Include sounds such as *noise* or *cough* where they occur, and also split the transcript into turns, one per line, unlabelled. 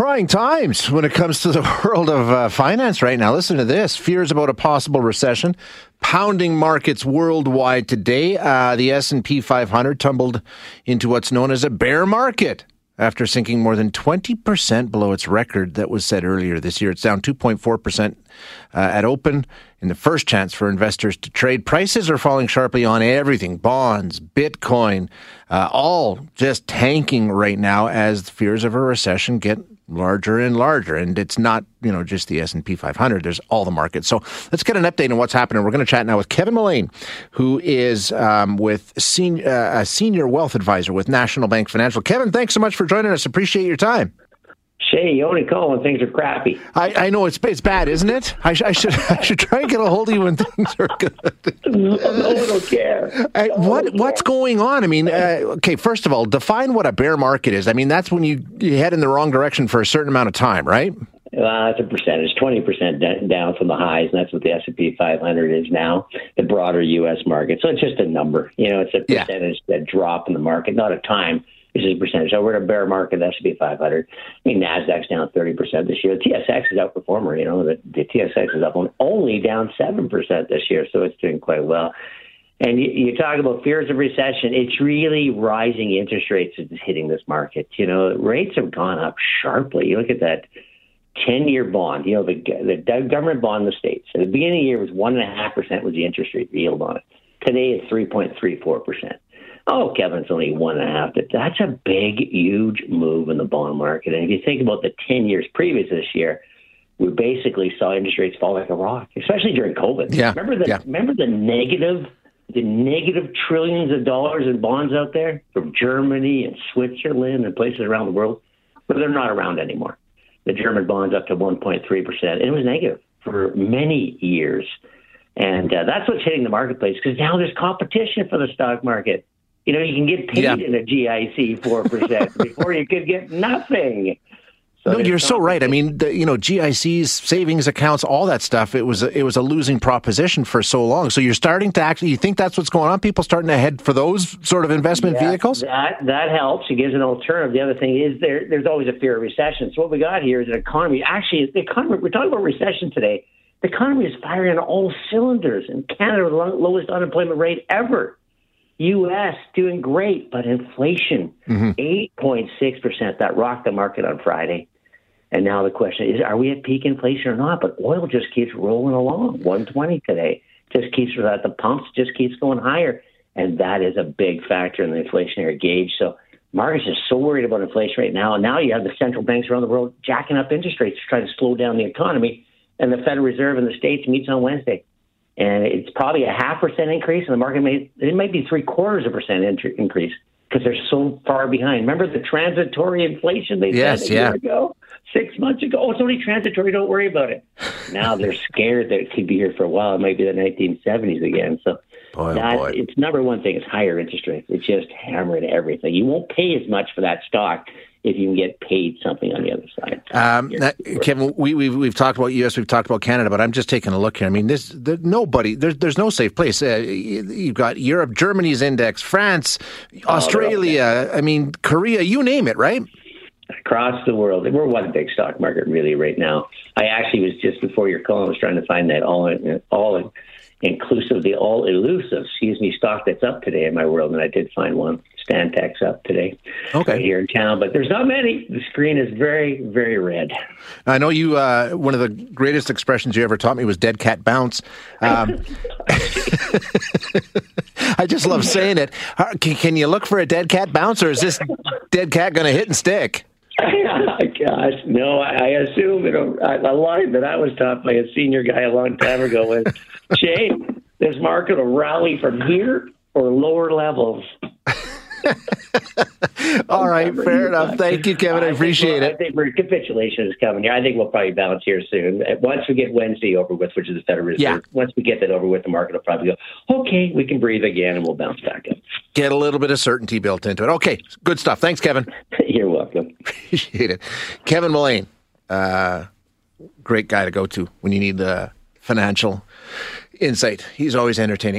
trying times when it comes to the *laughs* world of uh, finance right now. Listen to this fears about a possible recession pounding markets worldwide today. Uh, the S&P 500 tumbled into what's known as a bear market after sinking more than 20% below its record that was set earlier this year. It's down 2.4% uh, at open in the first chance for investors to trade. Prices are falling sharply on everything bonds, Bitcoin, uh, all just tanking right now as fears of a recession get larger and larger. And it's not, you know, just the S&P 500. There's all the markets. So let's get an update on what's happening. We're going to chat now with Kevin Mullane, who is um, with senior, uh, a senior wealth advisor with National Bank Financial. Kevin, thanks so much for joining us. Appreciate your time.
Shay, you only call when things are crappy.
I, I know it's it's bad, isn't it? I, sh- I, should *laughs* I should try and get a hold of you when things are good.
no, no one will care.
Uh, what what's going on? I mean, uh, okay, first of all, define what a bear market is. I mean, that's when you, you head in the wrong direction for a certain amount of time, right?
Well, that's a percentage, twenty percent down from the highs, and that's what the S and P 500 is now. The broader U.S. market, so it's just a number. You know, it's a percentage yeah. that drop in the market, not a time is a percentage. So we're in a bear market. That should be 500. I mean, Nasdaq's down 30 percent this year. TSX is outperformer. You know, the, the TSX is up only down seven percent this year, so it's doing quite well. And you, you talk about fears of recession. It's really rising interest rates is hitting this market. You know, rates have gone up sharply. You look at that 10 year bond, you know, the, the government bond in the States. At the beginning of the year, was 1.5% was the interest rate yield on it. Today, it's 3.34%. Oh, Kevin, it's only one and a half. That's a big, huge move in the bond market. And if you think about the 10 years previous this year, we basically saw interest rates fall like a rock, especially during COVID.
Yeah.
Remember the
yeah.
remember the negative the negative trillions of dollars in bonds out there from Germany and Switzerland and places around the world? But they're not around anymore. The German bonds up to 1.3 percent. It was negative for many years, and uh, that's what's hitting the marketplace because now there's competition for the stock market. You know, you can get paid yeah. in a GIC four percent *laughs* before you could get nothing.
So no, you're so right. I mean, the, you know, GICs, savings accounts, all that stuff. It was a, it was a losing proposition for so long. So you're starting to actually. You think that's what's going on? People starting to head for those sort of investment
yeah,
vehicles.
That that helps. It gives an alternative. The other thing is there. There's always a fear of recession. So what we got here is an economy. Actually, the economy. We're talking about recession today. The economy is firing on all cylinders. In Canada, the lowest unemployment rate ever. U.S. doing great, but inflation, mm-hmm. 8.6%. That rocked the market on Friday. And now the question is, are we at peak inflation or not? But oil just keeps rolling along, 120 today. Just keeps at the pumps, just keeps going higher. And that is a big factor in the inflationary gauge. So markets are so worried about inflation right now. And now you have the central banks around the world jacking up interest rates to try to slow down the economy. And the Federal Reserve in the States meets on Wednesday and it's probably a half percent increase, and the market may it might be three quarters of a percent increase because they're so far behind. Remember the transitory inflation they
yes,
said a
yeah.
year ago, six months ago? Oh, it's only transitory. Don't worry about it. *laughs* now they're scared that it could be here for a while. It might be the 1970s again. So
boy, oh boy.
it's number one thing is higher interest rates. It's just hammering everything. You won't pay as much for that stock if you can get paid something on the other side. Um,
Kevin, we, we've, we've talked about U.S., we've talked about Canada, but I'm just taking a look here. I mean, there's, there's nobody, there's, there's no safe place. Uh, you've got Europe, Germany's index, France, oh, Australia, I mean, Korea, you name it, right?
Across the world, we're one big stock market really right now. I actually was just before your call, I was trying to find that all all inclusive, the all elusive, excuse me, stock that's up today in my world, and I did find one. Stantec's up today
okay.
Right here in town, but there's not many. The screen is very, very red.
I know you. Uh, one of the greatest expressions you ever taught me was "dead cat bounce." Um, *laughs* I just love saying it. Can, can you look for a dead cat bounce, or is this dead cat going to hit and stick? *laughs*
Gosh, no, I assume it, a line that I was taught by a senior guy a long time ago was, *laughs* Shay, this market will rally from here or lower levels. *laughs*
All right, fair enough. Thank you, Kevin. I, I appreciate
it. I think capitulation is coming here. I think we'll probably bounce here soon. Once we get Wednesday over with, which is the Federal Reserve,
yeah.
once we get that over with, the market will probably go, okay, we can breathe again, and we'll bounce back up.
Get a little bit of certainty built into it. Okay, good stuff. Thanks, Kevin. *laughs*
You're welcome.
Appreciate it. Kevin Mullane, uh, great guy to go to when you need the financial insight. He's always entertaining.